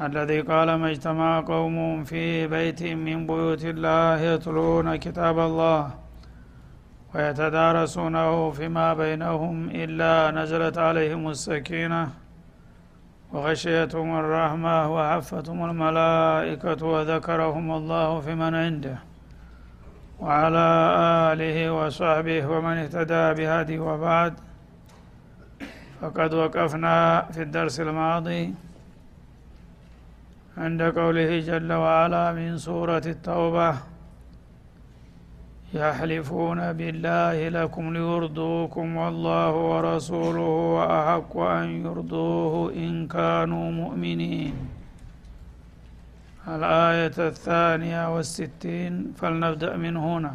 الذي قال ما اجتمع قوم في بيت من بيوت الله يتلون كتاب الله ويتدارسونه فيما بينهم إلا نزلت عليهم السكينة وغشيتهم الرحمة وعفتهم الملائكة وذكرهم الله في من عنده وعلى آله وصحبه ومن اهتدى بهدي وبعد. فقد وقفنا في الدرس الماضي عند قوله جل وعلا من سورة التوبة يحلفون بالله لكم ليرضوكم والله ورسوله أحق أن يرضوه إن كانوا مؤمنين. الآية الثانية والستين فلنبدأ من هنا.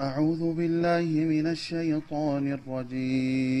أعوذ بالله من الشيطان الرجيم.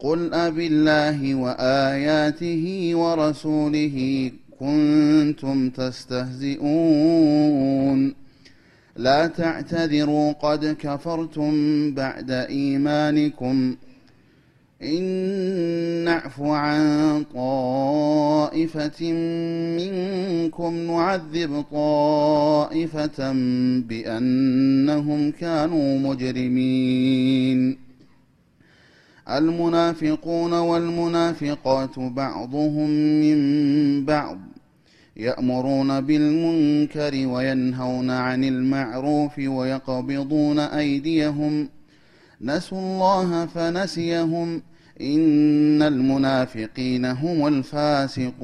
قل أب الله وآياته ورسوله كنتم تستهزئون لا تعتذروا قد كفرتم بعد إيمانكم إن نعف عن طائفة منكم نعذب طائفة بأنهم كانوا مجرمين المنافقون والمنافقات بعضهم من بعض يأمرون بالمنكر وينهون عن المعروف ويقبضون أيديهم نسوا الله فنسيهم إن المنافقين هم الفاسقون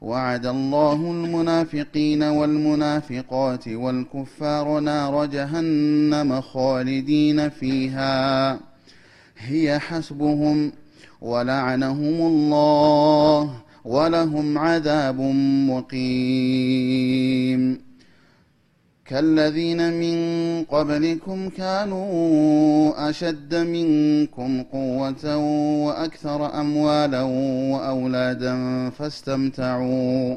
وعد الله المنافقين والمنافقات والكفار نار جهنم خالدين فيها هي حسبهم ولعنهم الله ولهم عذاب مقيم. كالذين من قبلكم كانوا أشد منكم قوة وأكثر أموالا وأولادا فاستمتعوا.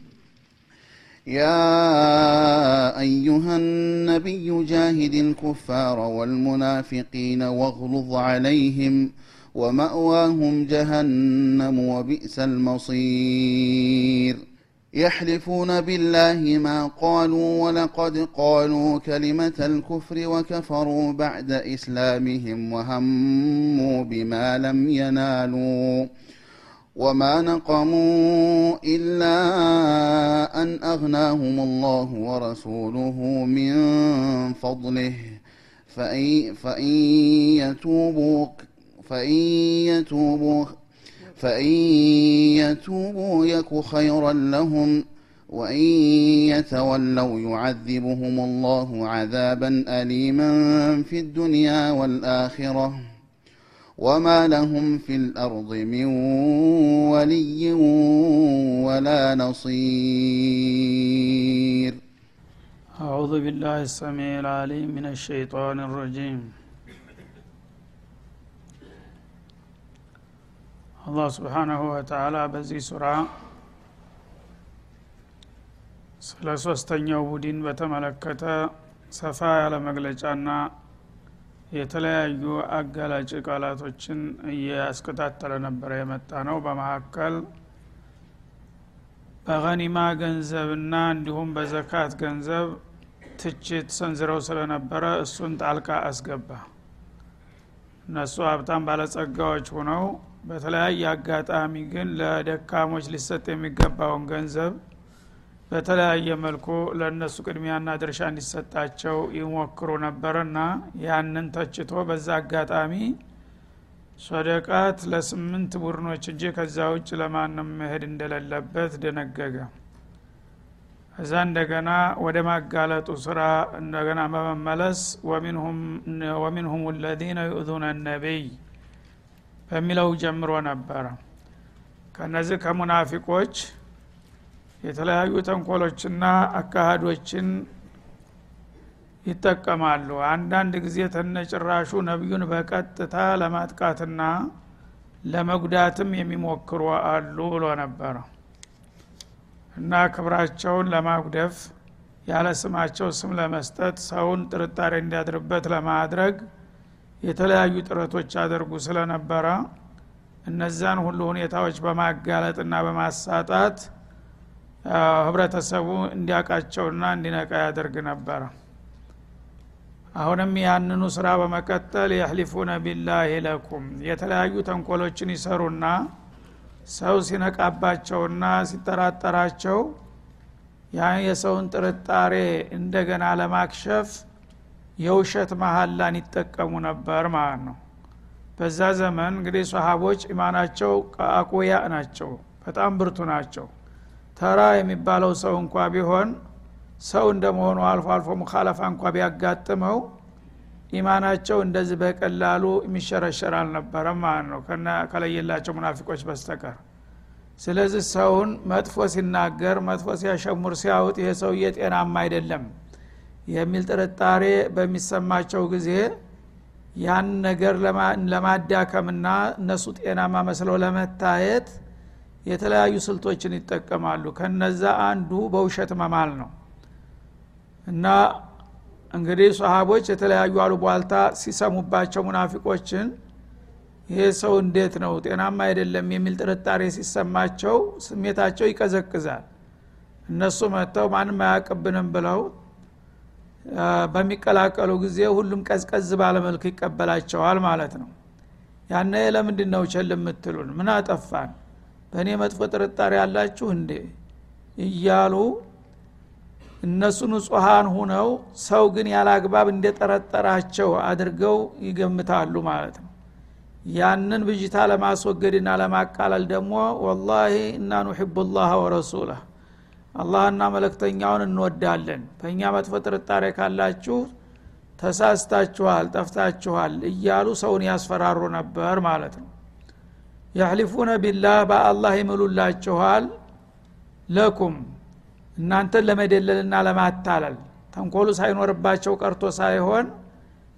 يا أيها النبي جاهد الكفار والمنافقين واغلظ عليهم ومأواهم جهنم وبئس المصير. يحلفون بالله ما قالوا ولقد قالوا كلمة الكفر وكفروا بعد إسلامهم وهموا بما لم ينالوا. وما نقموا إلا أن أغناهم الله ورسوله من فضله فإن, فإن يتوبوا فإن يتوبوا فإن يتوبوا يك خيرا لهم وإن يتولوا يعذبهم الله عذابا أليما في الدنيا والآخرة وما لهم في الأرض من ولي ولا نصير أعوذ بالله السميع العليم من الشيطان الرجيم አላህ ስብሓናሁ ወተላ በዚህ ሱራ ስለ ሶስተኛው ቡድን በተመለከተ ሰፋ ያለ መግለጫና የተለያዩ አጋላጭ ቃላቶችን እያስከታተለ ነበረ የመጣ ነው በመካከል በገኒማ ገንዘብና እንዲሁም በዘካት ገንዘብ ትችት ሰንዝረው ስለነበረ እሱን ጣልቃ አስገባ። እነሱ ሀብታም ባለጸጋዎች ሆነው በተለያየ አጋጣሚ ግን ለደካሞች ሊሰጥ የሚገባውን ገንዘብ በተለያየ መልኩ ለእነሱ ቅድሚያና ድርሻ እንዲሰጣቸው ይሞክሩ ነበርና ያንን ተችቶ በዛ አጋጣሚ ሶደቃት ለስምንት ቡድኖች እንጂ ከዛ ውጭ ለማንም መሄድ እንደሌለበት ደነገገ። እዛ እንደገና ወደ ማጋለጡ ስራ እንደገና በመመለስ ወሚንሁም ለዚነ ዩእዙነ ነቢይ በሚለው ጀምሮ ነበረ። ከነዚህ ከሙናፊቆች የተለያዩ ተንኮሎችና አካሃዶችን ይጠቀማሉ። አንዳንድ ጊዜ ተነጭራሹ ነቢዩን በቀጥታ ለማጥቃትና ለመጉዳትም የሚሞክሩ አሉ ብሎ ነበረ እና ክብራቸውን ለማጉደፍ ያለ ስማቸው ስም ለመስጠት ሰውን ጥርጣሬ እንዲያድርበት ለማድረግ የተለያዩ ጥረቶች ያደርጉ ስለነበረ እነዛን ሁሉ ሁኔታዎች በማጋለጥና በማሳጣት ህብረተሰቡ እንዲያቃቸውና እንዲነቃ ያደርግ ነበረ አሁንም ያንኑ ስራ በመቀጠል የህሊፉነ ቢላህ ለኩም የተለያዩ ተንኮሎችን ይሰሩና ሰው ሲነቃባቸውና ሲጠራጠራቸው ያን የሰውን ጥርጣሬ እንደገና ለማክሸፍ የውሸት መሀላን ይጠቀሙ ነበር ማለት ነው። በዛ ዘመን እንግዲህ ሰሃቦች ኢማናቸው አቁያ ናቸው በጣም ብርቱ ናቸው ተራ የሚባለው ሰው እንኳ ቢሆን ሰው እንደመሆኑ አልፎ አልፎ ሙካለፋ እንኳ ቢያጋጥመው ኢማናቸው እንደዚህ በቀላሉ የሚሸረሸር አልነበረም ማለት ነው ከለየላቸው ሙናፊቆች በስተቀር። ስለዚህ ሰውን መጥፎ ሲናገር መጥፎ ሲያሸሙር ሲያውጥ ይሄ ሰውዬ ጤናማ አይደለም የሚል ጥርጣሬ በሚሰማቸው ጊዜ ያን ነገር ለማዳከምና እነሱ ጤናማ መስለው ለመታየት የተለያዩ ስልቶችን ይጠቀማሉ። ከነዛ አንዱ በውሸት መማል ነው። እና እንግዲህ ሰሃቦች የተለያዩ አሉቧልታ ሲሰሙባቸው ሙናፊቆችን ይሄ ሰው እንዴት ነው? ጤናማ አይደለም የሚል ጥርጣሬ ሲሰማቸው ስሜታቸው ይቀዘቅዛል። እነሱ መጥተው ማንም አያቅብንም ብለው በሚቀላቀሉ ጊዜ ሁሉም ቀዝቀዝ ባለመልክ ይቀበላቸዋል ማለት ነው። ያነ ለምንድን ነው ቸል የምትሉን? ምን አጠፋን በእኔ መጥፎ ጥርጣሬ ያላችሁ እንዴ? እያሉ እነሱ ንጹሐን ሁነው ሰው ግን ያለ አግባብ እንደጠረጠራቸው አድርገው ይገምታሉ ማለት ነው። ያንን ብጅታ ለማስወገድና ለማቃለል ደግሞ ወላሂ እና ኑሕቡ ላህ ወረሱለህ አላህና መለክተኛውን እንወዳለን። በእኛ መጥፎ ጥርጣሬ ካላችሁ ተሳስታችኋል ጠፍታችኋል እያሉ ሰውን ያስፈራሩ ነበር ማለት ነው ያሕሊፉነ ቢላህ በአላህ ይምሉላችኋል ለኩም። እናንተን ለመደለልና ለማታለል። ተንኮሉ ሳይኖርባቸው ቀርቶ ሳይሆን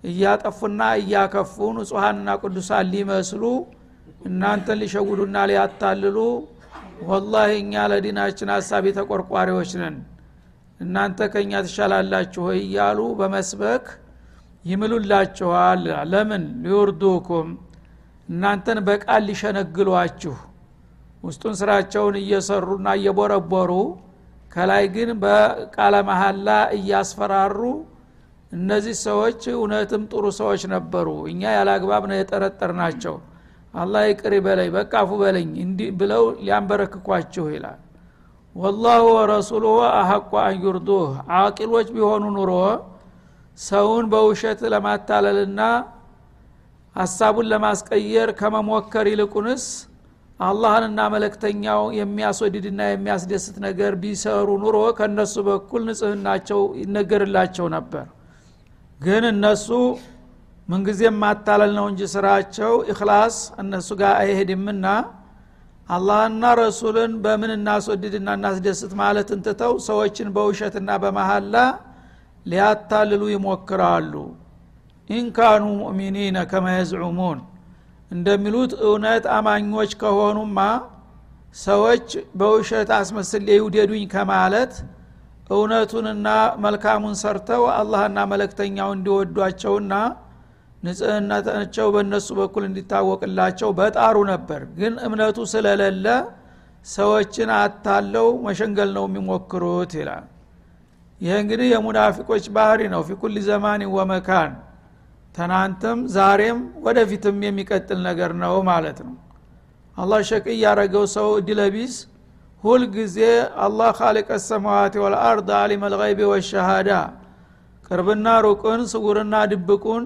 እያጠፉና እያከፉ ንጹሐንና ቅዱሳን ሊመስሉ እናንተን ሊሸውዱና ሊያታልሉ። ወላሂ እኛ ለዲናችን ሀሳቢ ተቆርቋሪዎች ነን። እናንተ ከእኛ ትሻላላችሁ እያሉ በመስበክ ይምሉላችኋል ለምን? ሊዩርዱኩም እናንተን በቃል ሊሸነግሏችሁ ውስጡን ስራቸውን እየሰሩና እየቦረቦሩ ከላይ ግን በቃለ መሀላ እያስፈራሩ እነዚህ ሰዎች እውነትም ጥሩ ሰዎች ነበሩ። እኛ ያለ አግባብ ነው የጠረጠር ናቸው አላህ ይቅር በለኝ በቃፉ በለኝ እንዲህ ብለው ሊያንበረክኳችሁ ይላል። ወላሁ ወረሱሉሁ አሐቁ አንዩርዱህ አቂሎች ቢሆኑ ኑሮ ሰውን በውሸት ለማታለልና ሀሳቡን ለማስቀየር ከመሞከር ይልቁንስ አላህንና መለክተኛው የሚያስወድድና የሚያስደስት ነገር ቢሰሩ ኑሮ ከእነሱ በኩል ንጽህናቸው ይነገርላቸው ነበር። ግን እነሱ ምንጊዜም ማታለል ነው እንጂ ስራቸው እክላስ እነሱ ጋር አይሄድምና አላህና ረሱልን በምን እናስወድድና እናስደስት ማለት እንትተው ሰዎችን በውሸትና በመሀላ ሊያታልሉ ይሞክራሉ ኢንካኑ ሙእሚኒነ ከማ የዝዑሙን። እንደሚሉት እውነት አማኞች ከሆኑማ ሰዎች በውሸት አስመስል ይውደዱኝ ከማለት እውነቱንና መልካሙን ሰርተው አላህና መለክተኛው እንዲወዷቸውና ንጽህናቸው በእነሱ በኩል እንዲታወቅላቸው በጣሩ ነበር። ግን እምነቱ ስለሌለ ሰዎችን አታለው መሸንገል ነው የሚሞክሩት ይላል። ይህ እንግዲህ የሙናፊቆች ባህሪ ነው። ፊኩል ዘማን ወመካን ትናንትም ዛሬም ወደፊትም የሚቀጥል ነገር ነው ማለት ነው። አላህ ሸቅ ያረገው ሰው እድለቢስ ሁልጊዜ አላህ ካሊቀ ሰማዋት ወልአርድ አሊም አልገይቢ ወሸሃዳ ቅርብና ሩቅን ስጉርና ድብቁን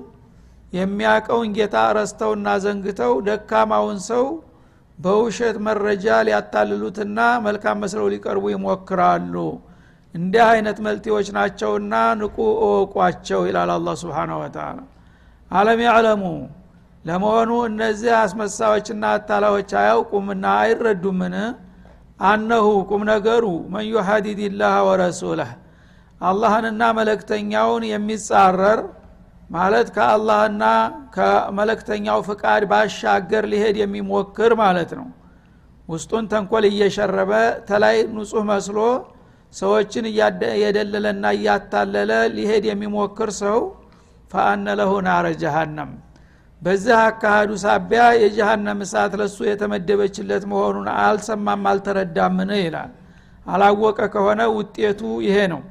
የሚያቀውን ጌታ ረስተውና ዘንግተው ደካማውን ሰው በውሸት መረጃ ሊያታልሉትና መልካም መስለው ሊቀርቡ ይሞክራሉ። እንዲህ አይነት መልቴዎች ናቸውና ንቁ እወቋቸው ይላል አላ ስብን ወተላ አለም ያዕለሙ። ለመሆኑ እነዚህ አስመሳዮችና አታላዎች አያውቁምና አይረዱምን? አነሁ ቁም ነገሩ መን ዩሐዲድ ላህ ወረሱለህ። አላህንና መለክተኛውን የሚጻረር ማለት ከአላህና ከመለክተኛው ፍቃድ ባሻገር ሊሄድ የሚሞክር ማለት ነው። ውስጡን ተንኮል እየሸረበ ተላይ ንጹህ መስሎ ሰዎችን እየደለለና እያታለለ ሊሄድ የሚሞክር ሰው ፈአነ ለሁ ናረ ጀሃነም። በዚህ አካሃዱ ሳቢያ የጀሃነም እሳት ለሱ የተመደበችለት መሆኑን አልሰማም አልተረዳምን? ይላል። አላወቀ ከሆነ ውጤቱ ይሄ ነው።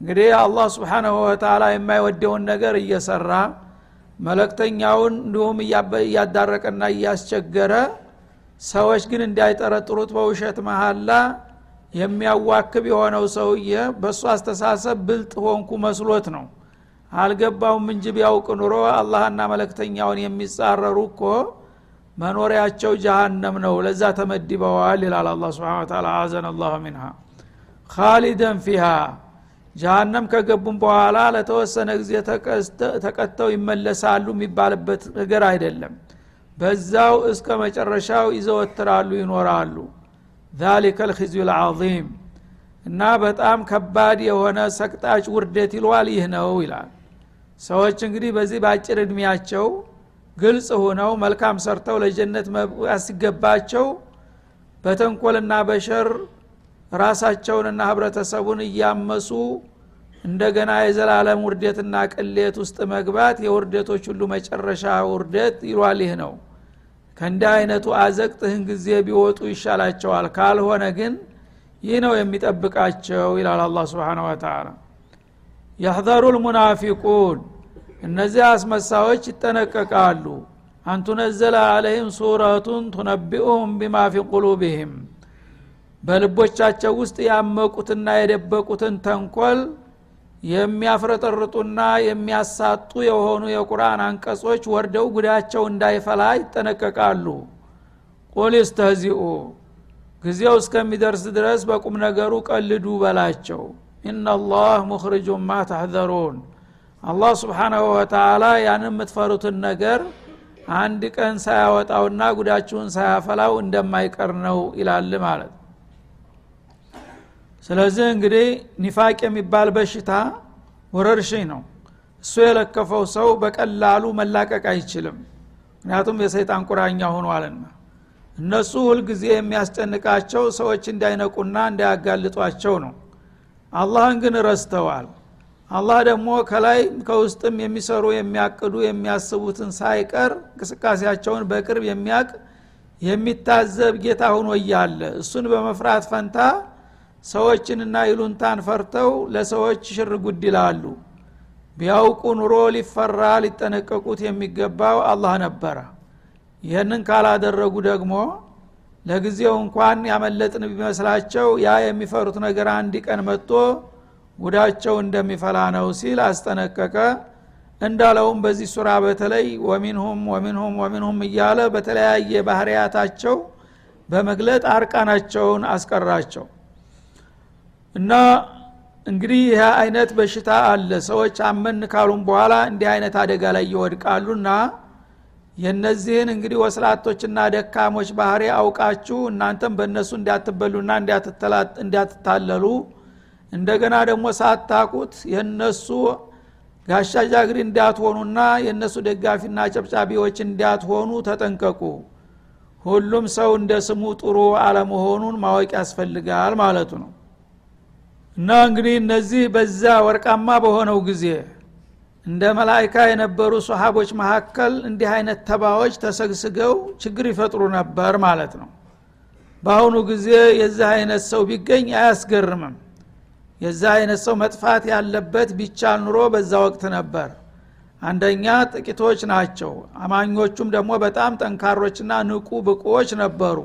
እንግዲህ አላህ ስብሓናሁ ወተላ የማይወደውን ነገር እየሰራ መለክተኛውን እንዲሁም እያዳረቀና እያስቸገረ ሰዎች ግን እንዳይጠረጥሩት በውሸት መሀላ የሚያዋክብ የሆነው ሰውዬ በእሱ አስተሳሰብ ብልጥ ሆንኩ መስሎት ነው አልገባውም እንጂ ቢያውቅ ኑሮ አላህና መለክተኛውን የሚጻረሩ እኮ መኖሪያቸው ጀሃነም ነው። ለዛ ተመድበዋል ይላል አላ ስብን ታላ አዘን አላሁ ሚንሃ ካሊደን ፊሃ ጀሃነም ከገቡም በኋላ ለተወሰነ ጊዜ ተቀተው ይመለሳሉ የሚባልበት ነገር አይደለም። በዛው እስከ መጨረሻው ይዘወትራሉ ይኖራሉ። ዛሊከ ልክዝዩ ልዓዚም እና በጣም ከባድ የሆነ ሰቅጣጭ ውርደት ይሏል። ይህ ነው ይላል። ሰዎች እንግዲህ በዚህ በአጭር እድሜያቸው ግልጽ ሆነው መልካም ሰርተው ለጀነት መብቃት ሲገባቸው በተንኮልና በሸር ራሳቸውንና ህብረተሰቡን እያመሱ እንደገና የዘላለም ውርደትና ቅሌት ውስጥ መግባት የውርደቶች ሁሉ መጨረሻ ውርደት ይሏል። ይህ ነው። ከእንዲህ አይነቱ አዘቅትህን ጊዜ ቢወጡ ይሻላቸዋል ካልሆነ ግን ይህ ነው የሚጠብቃቸው ይላል አላ ስብን ወተላ የሕዘሩ ልሙናፊቁን እነዚህ አስመሳዎች ይጠነቀቃሉ። አንቱነዘለ አለህም ሱረቱን ቱነቢኡሁም ቢማ ፊ ቁሉብህም በልቦቻቸው ውስጥ ያመቁትና የደበቁትን ተንኮል የሚያፍረጠርጡና የሚያሳጡ የሆኑ የቁርአን አንቀጾች ወርደው ጉዳቸው እንዳይፈላ ይጠነቀቃሉ። ቁል እስተህዚኡ ጊዜው እስከሚደርስ ድረስ በቁም ነገሩ ቀልዱ በላቸው። ኢናላህ ሙኽርጁን ማ ተሕዘሩን አላህ ስብሓናሁ ወተላ ያን የምትፈሩትን ነገር አንድ ቀን ሳያወጣውና ጉዳችሁን ሳያፈላው እንደማይቀር ነው ይላል ማለት። ስለዚህ እንግዲህ ኒፋቅ የሚባል በሽታ ወረርሽኝ ነው። እሱ የለከፈው ሰው በቀላሉ መላቀቅ አይችልም። ምክንያቱም የሰይጣን ቁራኛ ሆኗልና። እነሱ ሁልጊዜ የሚያስጨንቃቸው ሰዎች እንዳይነቁና እንዳያጋልጧቸው ነው። አላህን ግን ረስተዋል አላህ ደግሞ ከላይ ከውስጥም የሚሰሩ የሚያቅዱ የሚያስቡትን ሳይቀር እንቅስቃሴያቸውን በቅርብ የሚያቅ የሚታዘብ ጌታ ሁኖ እያለ እሱን በመፍራት ፈንታ ሰዎችንና ይሉንታን ፈርተው ለሰዎች ሽር ጉድ ይላሉ። ቢያውቁ ኑሮ ሊፈራ ሊጠነቀቁት የሚገባው አላህ ነበረ። ይህንን ካላደረጉ ደግሞ ለጊዜው እንኳን ያመለጥን ቢመስላቸው ያ የሚፈሩት ነገር አንድ ቀን መጥቶ ጉዳቸው እንደሚፈላ ነው ሲል አስጠነቀቀ። እንዳለውም በዚህ ሱራ በተለይ ወሚንሁም ወሚንሁም ወሚንሁም እያለ በተለያየ ባህርያታቸው በመግለጥ አርቃናቸውን አስቀራቸው። እና እንግዲህ ይህ አይነት በሽታ አለ። ሰዎች አመን ካሉም በኋላ እንዲህ አይነት አደጋ ላይ ይወድቃሉና የነዚህን እንግዲህ ወስላቶችና ደካሞች ባህሪ አውቃችሁ እናንተም በእነሱ እንዲያትበሉና እንዲያትታለሉ እንደገና ደግሞ ሳታቁት የነሱ ጋሻ ጃግሪ እንዳትሆኑና የእነሱ ደጋፊና ጨብጫቢዎች እንዳትሆኑ ተጠንቀቁ። ሁሉም ሰው እንደ ስሙ ጥሩ አለመሆኑን ማወቅ ያስፈልጋል ማለቱ ነው። እና እንግዲህ እነዚህ በዛ ወርቃማ በሆነው ጊዜ እንደ መላይካ የነበሩ ሶሃቦች መካከል እንዲህ አይነት ተባዎች ተሰግስገው ችግር ይፈጥሩ ነበር ማለት ነው። በአሁኑ ጊዜ የዚህ አይነት ሰው ቢገኝ አያስገርምም የዛ አይነት ሰው መጥፋት ያለበት ቢቻል ኑሮ በዛ ወቅት ነበር። አንደኛ ጥቂቶች ናቸው። አማኞቹም ደግሞ በጣም ጠንካሮችና ንቁ ብቁዎች ነበሩ።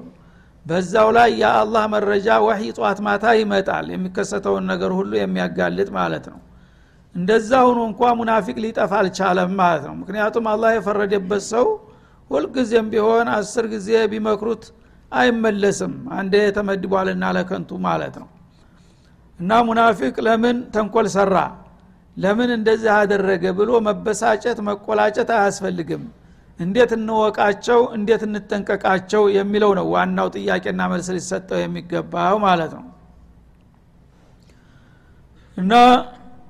በዛው ላይ የአላህ መረጃ ወህይ ጧት ማታ ይመጣል። የሚከሰተውን ነገር ሁሉ የሚያጋልጥ ማለት ነው። እንደዛ ሁኖ እንኳ ሙናፊቅ ሊጠፋ አልቻለም ማለት ነው። ምክንያቱም አላህ የፈረደበት ሰው ሁልጊዜም ቢሆን አስር ጊዜ ቢመክሩት አይመለስም። አንዴ ተመድቧልና ለከንቱ ማለት ነው እና ሙናፊቅ ለምን ተንኮል ሰራ? ለምን እንደዚህ አደረገ ብሎ መበሳጨት መቆላጨት አያስፈልግም። እንዴት እንወቃቸው እንዴት እንጠንቀቃቸው የሚለው ነው ዋናው ጥያቄና መልስ ሊሰጠው የሚገባው ማለት ነው። እና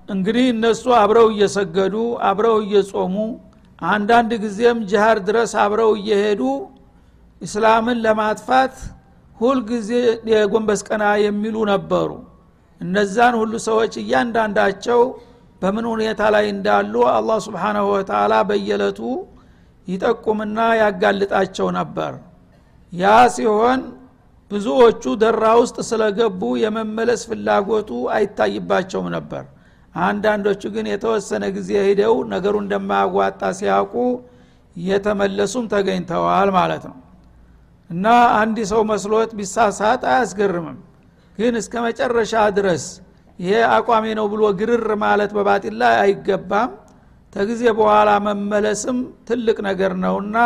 እንግዲህ እነሱ አብረው እየሰገዱ አብረው እየጾሙ አንዳንድ ጊዜም ጅሃር ድረስ አብረው እየሄዱ እስላምን ለማጥፋት ሁልጊዜ የጎንበስ ቀና የሚሉ ነበሩ እነዛን ሁሉ ሰዎች እያንዳንዳቸው በምን ሁኔታ ላይ እንዳሉ አላህ ስብሓናሁ ወተላ በየለቱ ይጠቁምና ያጋልጣቸው ነበር። ያ ሲሆን ብዙዎቹ ደራ ውስጥ ስለገቡ የመመለስ ፍላጎቱ አይታይባቸውም ነበር። አንዳንዶቹ ግን የተወሰነ ጊዜ ሂደው ነገሩ እንደማያዋጣ ሲያውቁ እየተመለሱም ተገኝተዋል ማለት ነው። እና አንድ ሰው መስሎት ቢሳሳት አያስገርምም ግን እስከ መጨረሻ ድረስ ይሄ አቋሜ ነው ብሎ ግርር ማለት በባጢል ላይ አይገባም። ተጊዜ በኋላ መመለስም ትልቅ ነገር ነውና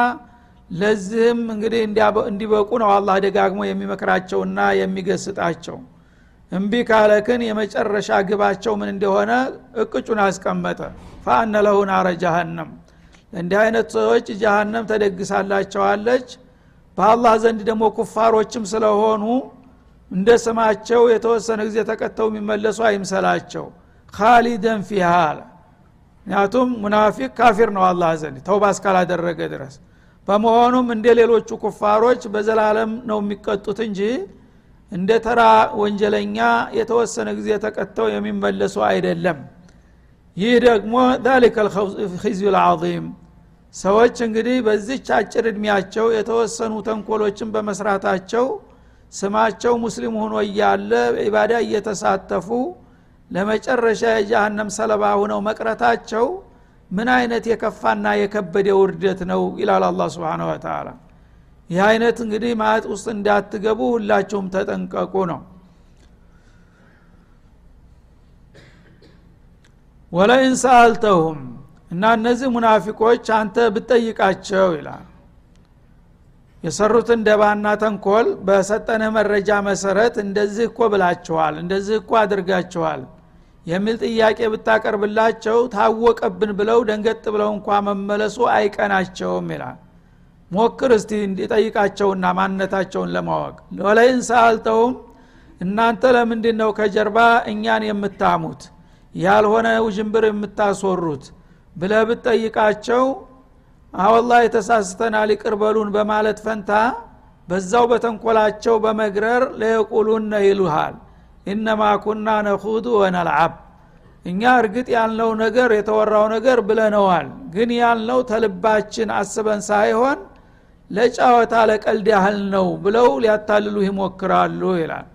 ለዚህም እንግዲህ እንዲበቁ ነው አላህ ደጋግሞ የሚመክራቸውና የሚገስጣቸው። እምቢ ካለክን የመጨረሻ ግባቸው ምን እንደሆነ እቅጩን አስቀመጠ። ፈአነ ለሁ ናረ ጃሃንም እንዲህ አይነት ሰዎች ጃሃንም ተደግሳላቸዋለች። በአላህ ዘንድ ደግሞ ኩፋሮችም ስለሆኑ እንደ ስማቸው የተወሰነ ጊዜ ተቀተው የሚመለሱ አይምሰላቸው። ካሊደን ፊሃ ምክንያቱም ሙናፊቅ ካፊር ነው አላህ ዘንድ ተውባ እስካላደረገ ድረስ። በመሆኑም እንደ ሌሎቹ ኩፋሮች በዘላለም ነው የሚቀጡት እንጂ እንደ ተራ ወንጀለኛ የተወሰነ ጊዜ ተቀጥተው የሚመለሱ አይደለም። ይህ ደግሞ ዛሊከ ልkhiዝዩ ልዓظም ሰዎች እንግዲህ በዚች አጭር እድሜያቸው የተወሰኑ ተንኮሎችን በመስራታቸው ስማቸው ሙስሊም ሆኖ እያለ ኢባዳ እየተሳተፉ ለመጨረሻ የጃሃንም ሰለባ ሁነው መቅረታቸው ምን አይነት የከፋና የከበደ ውርደት ነው ይላል አላ ስብን ወተላ ይህ አይነት እንግዲህ ማጥ ውስጥ እንዳትገቡ ሁላችሁም ተጠንቀቁ ነው። ወለኢን ሰአልተሁም እና እነዚህ ሙናፊቆች አንተ ብትጠይቃቸው ይላል የሰሩትን ደባና ተንኮል በሰጠንህ መረጃ መሰረት እንደዚህ እኮ ብላችኋል እንደዚህ እኮ አድርጋችኋል የሚል ጥያቄ ብታቀርብላቸው ታወቀብን ብለው ደንገጥ ብለው እንኳ መመለሱ አይቀናቸውም ይላል። ሞክር እስቲ እንዲጠይቃቸውና ማንነታቸውን ለማወቅ። ወለይን ሰአልተውም እናንተ ለምንድን ነው ከጀርባ እኛን የምታሙት? ያልሆነ ውዥንብር የምታስወሩት? ብለ ብትጠይቃቸው አወላ የተሳስተናል ይቅር በሉን በማለት ፈንታ በዛው በተንኮላቸው በመግረር ለየቁሉነ ይሉሃል። ኢነማ ኩና ነኹዱ ወነልዓብ እኛ እርግጥ ያልነው ነገር የተወራው ነገር ብለነዋል። ግን ያልነው ተልባችን አስበን ሳይሆን ለጫወታ ለቀልድ ያህል ነው ብለው ሊያታልሉ ይሞክራሉ ይላል።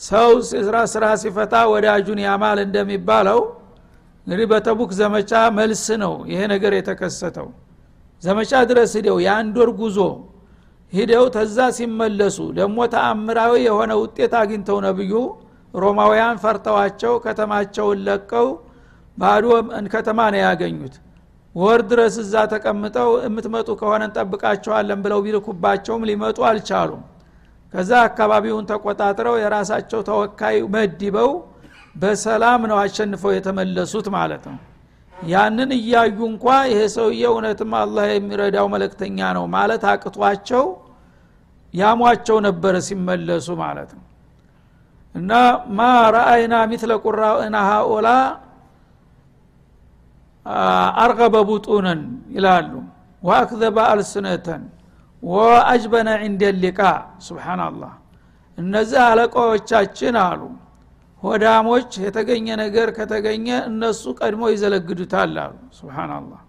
ሰው ስራ ስራ ሲፈታ ወዳጁን ያማል እንደሚባለው እንግዲህ በተቡክ ዘመቻ መልስ ነው ይሄ ነገር የተከሰተው ዘመቻ ድረስ ሂደው የአንድ ወር ጉዞ ሂደው ተዛ ሲመለሱ ደግሞ ተአምራዊ የሆነ ውጤት አግኝተው ነብዩ ሮማውያን ፈርተዋቸው ከተማቸውን ለቀው ባዶ ከተማ ነው ያገኙት። ወር ድረስ እዛ ተቀምጠው የምትመጡ ከሆነ እንጠብቃቸዋለን ብለው ቢልኩባቸውም ሊመጡ አልቻሉም። ከዛ አካባቢውን ተቆጣጥረው የራሳቸው ተወካይ መድበው በሰላም ነው አሸንፈው የተመለሱት ማለት ነው ያንን እያዩ እንኳ ይሄ ሰውዬ እውነትም አላህ የሚረዳው መለክተኛ ነው ማለት አቅቷቸው ያሟቸው ነበረ ሲመለሱ ማለት ነው። እና ማ ረአይና ሚትለ ቁራእና ሃኦላ አርገበ ቡጡነን ይላሉ። ወአክዘበ አልስነተን ወአጅበነ ዕንደ ሊቃ። ስብሓናላህ እነዚህ አለቃዎቻችን አሉ ሆዳሞች የተገኘ ነገር ከተገኘ እነሱ ቀድሞ ይዘለግዱታል አሉ። ስብናላህ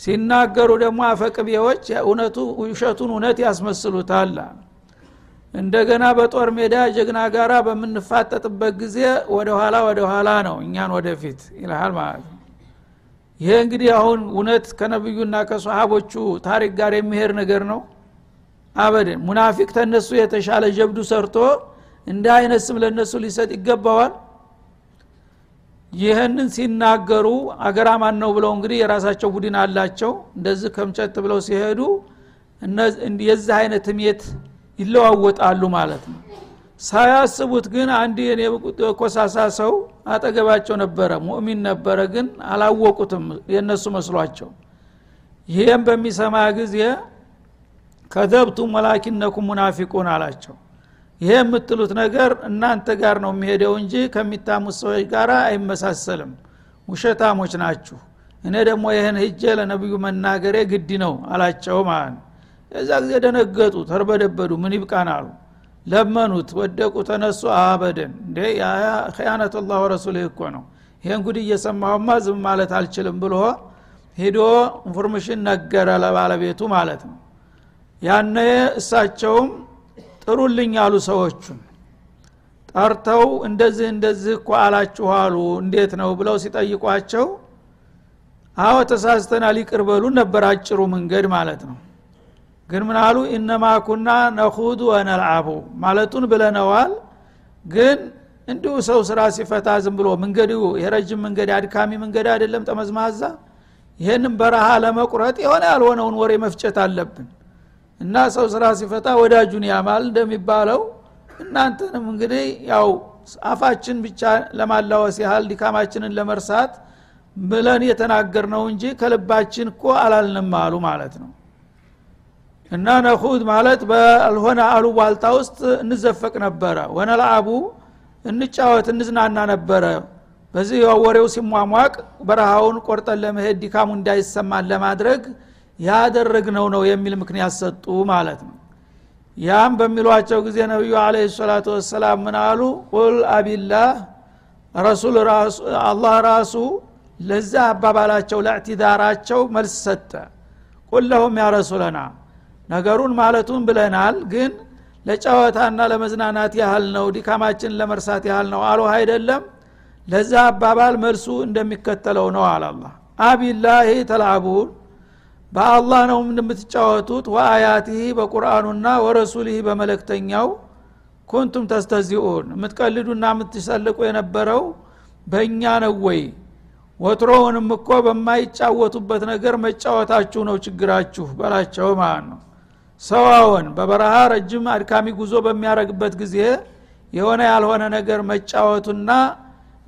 ሲናገሩ ደግሞ አፈቅቤዎች እውነቱ ውሸቱን እውነት ያስመስሉታል እንደገና በጦር ሜዳ ጀግና ጋራ በምንፋጠጥበት ጊዜ ወደ ኋላ ወደ ኋላ ነው እኛን ወደፊት ይልሃል ማለት ነው። ይሄ እንግዲህ አሁን እውነት ከነብዩና ከሰሃቦቹ ታሪክ ጋር የሚሄድ ነገር ነው። አበደን ሙናፊቅ ተነሱ የተሻለ ጀብዱ ሰርቶ እንደ አይነት ስም ለነሱ ሊሰጥ ይገባዋል። ይህንን ሲናገሩ አገራማን ነው ብለው እንግዲህ የራሳቸው ቡድን አላቸው። እንደዚህ ከምጨት ብለው ሲሄዱ የዚህ አይነት ሜት ይለዋወጣሉ ማለት ነው። ሳያስቡት ግን አንድ ኮሳሳ ሰው አጠገባቸው ነበረ። ሙእሚን ነበረ ግን አላወቁትም የእነሱ መስሏቸው። ይህም በሚሰማ ጊዜ ከዘብቱም ወላኪነኩም ሙናፊቁን አላቸው ይሄ የምትሉት ነገር እናንተ ጋር ነው የሚሄደው እንጂ ከሚታሙት ሰዎች ጋር አይመሳሰልም። ውሸታሞች ናችሁ። እኔ ደግሞ ይህን ሂጄ ለነቢዩ መናገሬ ግድ ነው አላቸው ማለት የዛ ጊዜ ደነገጡ ተርበደበዱ። ምን ይብቃን አሉ። ለመኑት ወደቁ ተነሱ أبدا። እንዴ خيانة الله ورسوله እኮ ነው። ይህን ጉድ እየሰማሁማ ዝም ማለት አልችልም ብሎ ሂዶ information ነገረ ለባለቤቱ ማለት ነው። ያነ እሳቸውም ጥሩልኝ አሉ ሰዎቹን። ጠርተው እንደዚህ እንደዚህ እኮ አላችኋሉ እንዴት ነው ብለው ሲጠይቋቸው አዎ ተሳስተናል ይቅር ነበር አጭሩ መንገድ ማለት ነው። ግን ምን አሉ? ኢነማ ኩና ነኹዱ ወነልዓቡ። ማለቱን ብለነዋል። ግን እንዲሁ ሰው ስራ ሲፈታ ዝም ብሎ መንገዱ የረጅም መንገድ አድካሚ መንገድ አይደለም ጠመዝማዛ። ይህንም በረሃ ለመቁረጥ የሆነ ያልሆነውን ወሬ መፍጨት አለብን እና ሰው ስራ ሲፈታ ወዳጁን ያማል እንደሚባለው። እናንተንም እንግዲህ ያው አፋችን ብቻ ለማላወስ ያህል ድካማችንን ለመርሳት ብለን የተናገር ነው እንጂ ከልባችን እኮ አላልንም አሉ ማለት ነው። እና ነኹድ ማለት ባልሆነ አሉባልታ ውስጥ እንዘፈቅ ነበረ። ወነልአቡ እንጫወት እንዝናና ነበረ። በዚህ ወሬው ሲሟሟቅ በረሃውን ቆርጠን ለመሄድ ዲካሙ እንዳይሰማን ለማድረግ ያደረግነው ነው የሚል ምክንያት ሰጡ ማለት ነው። ያም በሚሏቸው ጊዜ ነቢዩ አለ ሰላቱ ወሰላም ምን አሉ? ቁል አቢላህ ረሱል አላህ ራሱ ለዛ አባባላቸው ለእዕቲዳራቸው መልስ ሰጠ። ቁል ለሁም ያ ረሱለና ነገሩን ማለቱን ብለናል ግን ለጨዋታና ለመዝናናት ያህል ነው ድካማችን ለመርሳት ያህል ነው አሉ አይደለም። ለዛ አባባል መልሱ እንደሚከተለው ነው አላላ አቢላሂ ተልአቡን በአላህ ነው እንደምትጫወቱት ወአያቲህ በቁርአኑና ወረሱሊህ በመለክተኛው ኩንቱም ተስተዚኡን። የምትቀልዱና የምትሰልቁ የነበረው በእኛ ነው ወይ? ወትሮውንም እኮ በማይጫወቱበት ነገር መጫወታችሁ ነው ችግራችሁ በላቸው ማለት ነው። ሰዋውን በበረሃ ረጅም አድካሚ ጉዞ በሚያደረግበት ጊዜ የሆነ ያልሆነ ነገር መጫወቱና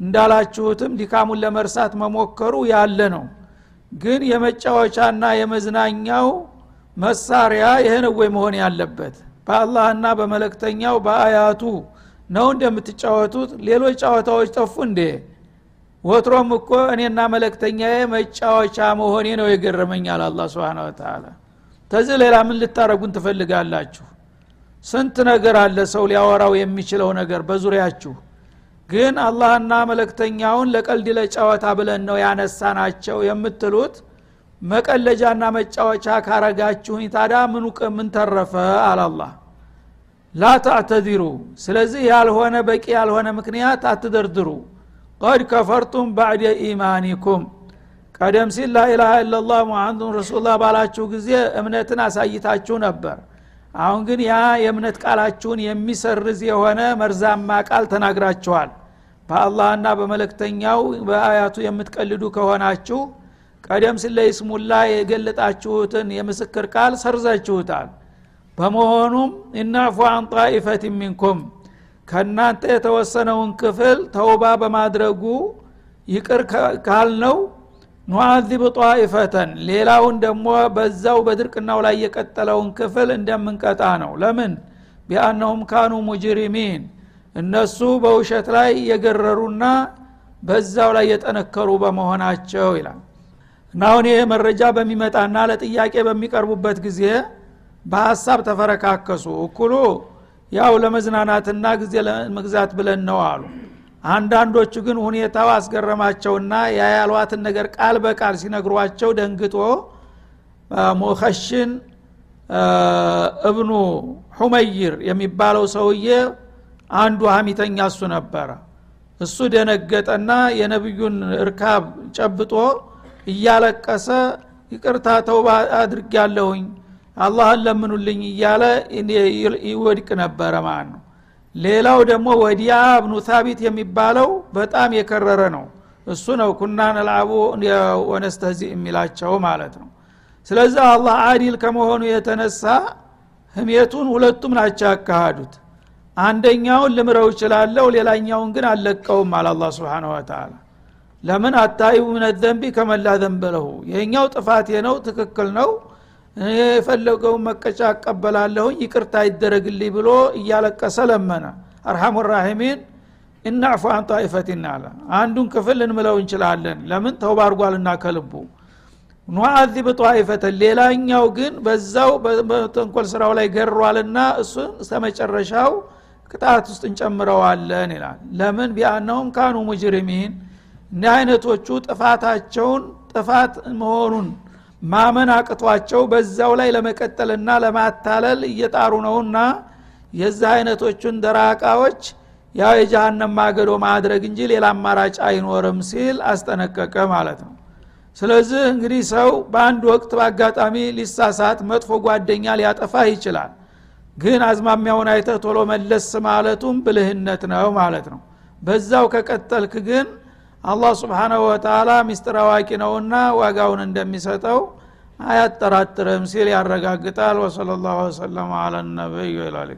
እንዳላችሁትም ድካሙን ለመርሳት መሞከሩ ያለ ነው ግን የመጫወቻና የመዝናኛው መሳሪያ ነው ወይ መሆን ያለበት? በአላህና በመለክተኛው በአያቱ ነው እንደምትጫወቱት? ሌሎች ጨዋታዎች ጠፉ እንዴ? ወትሮም እኮ እኔና መለክተኛዬ መጫወቻ መሆኔ ነው የገረመኛል አላ ስብን ወተላ ተዚህ ሌላ ምን ልታረጉን ትፈልጋላችሁ? ስንት ነገር አለ ሰው ሊያወራው የሚችለው ነገር በዙሪያችሁ ግን አላህና መለክተኛውን ለቀልድ ለጨዋታ ብለን ነው ያነሳናቸው የምትሉት? መቀለጃና መጫወቻ ካረጋችሁኝ ታዳ ምኑ ምን ተረፈ? አላላህ ላ ስለዚህ ያልሆነ በቂ ያልሆነ ምክንያት አትደርድሩ። ቀድ ከፈርቱም ባዕደ ኢማኒኩም። ቀደም ሲል ላኢላሃ ኢላላህ ሙሐመዱን ረሱሉላህ ባላችሁ ጊዜ እምነትን አሳይታችሁ ነበር አሁን ግን ያ የእምነት ቃላችሁን የሚሰርዝ የሆነ መርዛማ ቃል ተናግራችኋል። በአላህና በመለክተኛው በአያቱ የምትቀልዱ ከሆናችሁ ቀደም ሲል ለይስሙላ የገለጣችሁትን የምስክር ቃል ሰርዛችሁታል። በመሆኑም እናፉ አን ጣኢፈት ሚንኩም ከእናንተ የተወሰነውን ክፍል ተውባ በማድረጉ ይቅር ካልነው ኑአዚብ ጧኢፈተን ሌላውን ደግሞ በዛው በድርቅናው ላይ የቀጠለውን ክፍል እንደምንቀጣ ነው። ለምን? ቢአነሁም ካኑ ሙጅሪሚን እነሱ በውሸት ላይ የገረሩና በዛው ላይ የጠነከሩ በመሆናቸው ይላል። እና አሁን ይህ መረጃ በሚመጣና ለጥያቄ በሚቀርቡበት ጊዜ በሀሳብ ተፈረካከሱ። እኩሉ ያው ለመዝናናትና ጊዜ ለመግዛት ብለን ነው አሉ አንዳንዶቹ ግን ሁኔታው አስገረማቸውና ያያሏትን ነገር ቃል በቃል ሲነግሯቸው ደንግጦ ሙኸሽን እብኑ ሁመይር የሚባለው ሰውዬ አንዱ ሀሚተኛ እሱ ነበረ። እሱ ደነገጠና የነቢዩን እርካብ ጨብጦ እያለቀሰ ይቅርታ ተውባ አድርግ ያለሁኝ አላህን ለምኑልኝ እያለ ይወድቅ ነበረ ማለት ነው ሌላው ደግሞ ወዲያ እብኑ ታቢት የሚባለው በጣም የከረረ ነው። እሱ ነው ኩና ነልአቡ ወነስተዚ የሚላቸው ማለት ነው። ስለዚህ አላህ አዲል ከመሆኑ የተነሳ ህሜቱን ሁለቱም ናቸው ያካሃዱት። አንደኛውን ልምረው ይችላለሁ ሌላኛውን ግን አልለቀውም አለ አላ ስብን ወተላ ለምን አታዩ ምን ዘንቢ ከመላ ዘንበለሁ ይህኛው ጥፋቴ ነው ትክክል ነው የፈለገውን መቀጫ አቀበላለሁኝ ይቅርታ ይደረግልኝ ብሎ እያለቀሰ ለመነ። አርሐሙ ራሒሚን እናዕፉ አን ጣኢፈቲን አለ። አንዱን ክፍል ልንምለው እንችላለን። ለምን? ተውባ ከልቡ። ኑአዚብ ጣኢፈተን ሌላኛው ግን በዛው በተንኮል ስራው ላይ ገሯልና እሱን እስከመጨረሻው ቅጣት ውስጥ እንጨምረዋለን ይላል። ለምን? ቢአነሁም ካኑ ሙጅሪሚን እኒህ አይነቶቹ ጥፋታቸውን ጥፋት መሆኑን ማመን አቅቷቸው በዛው ላይ ለመቀጠልና ለማታለል እየጣሩ ነውና የዚህ አይነቶቹን ደራቃዎች ያው የጀሃነም ማገዶ ማድረግ እንጂ ሌላ አማራጭ አይኖርም ሲል አስጠነቀቀ ማለት ነው። ስለዚህ እንግዲህ ሰው በአንድ ወቅት በአጋጣሚ ሊሳሳት መጥፎ ጓደኛ ሊያጠፋ ይችላል። ግን አዝማሚያውን አይተ ቶሎ መለስ ማለቱም ብልህነት ነው ማለት ነው። በዛው ከቀጠልክ ግን አላህ ስብሓናሁ ወተላ ሚስጥር አዋቂ ነውና ዋጋውን እንደሚሰጠው አያጠራጥርም ሲል ያረጋግጣል። ወሰለ ላሁ ወሰለማ አለ ነቢይ ይላል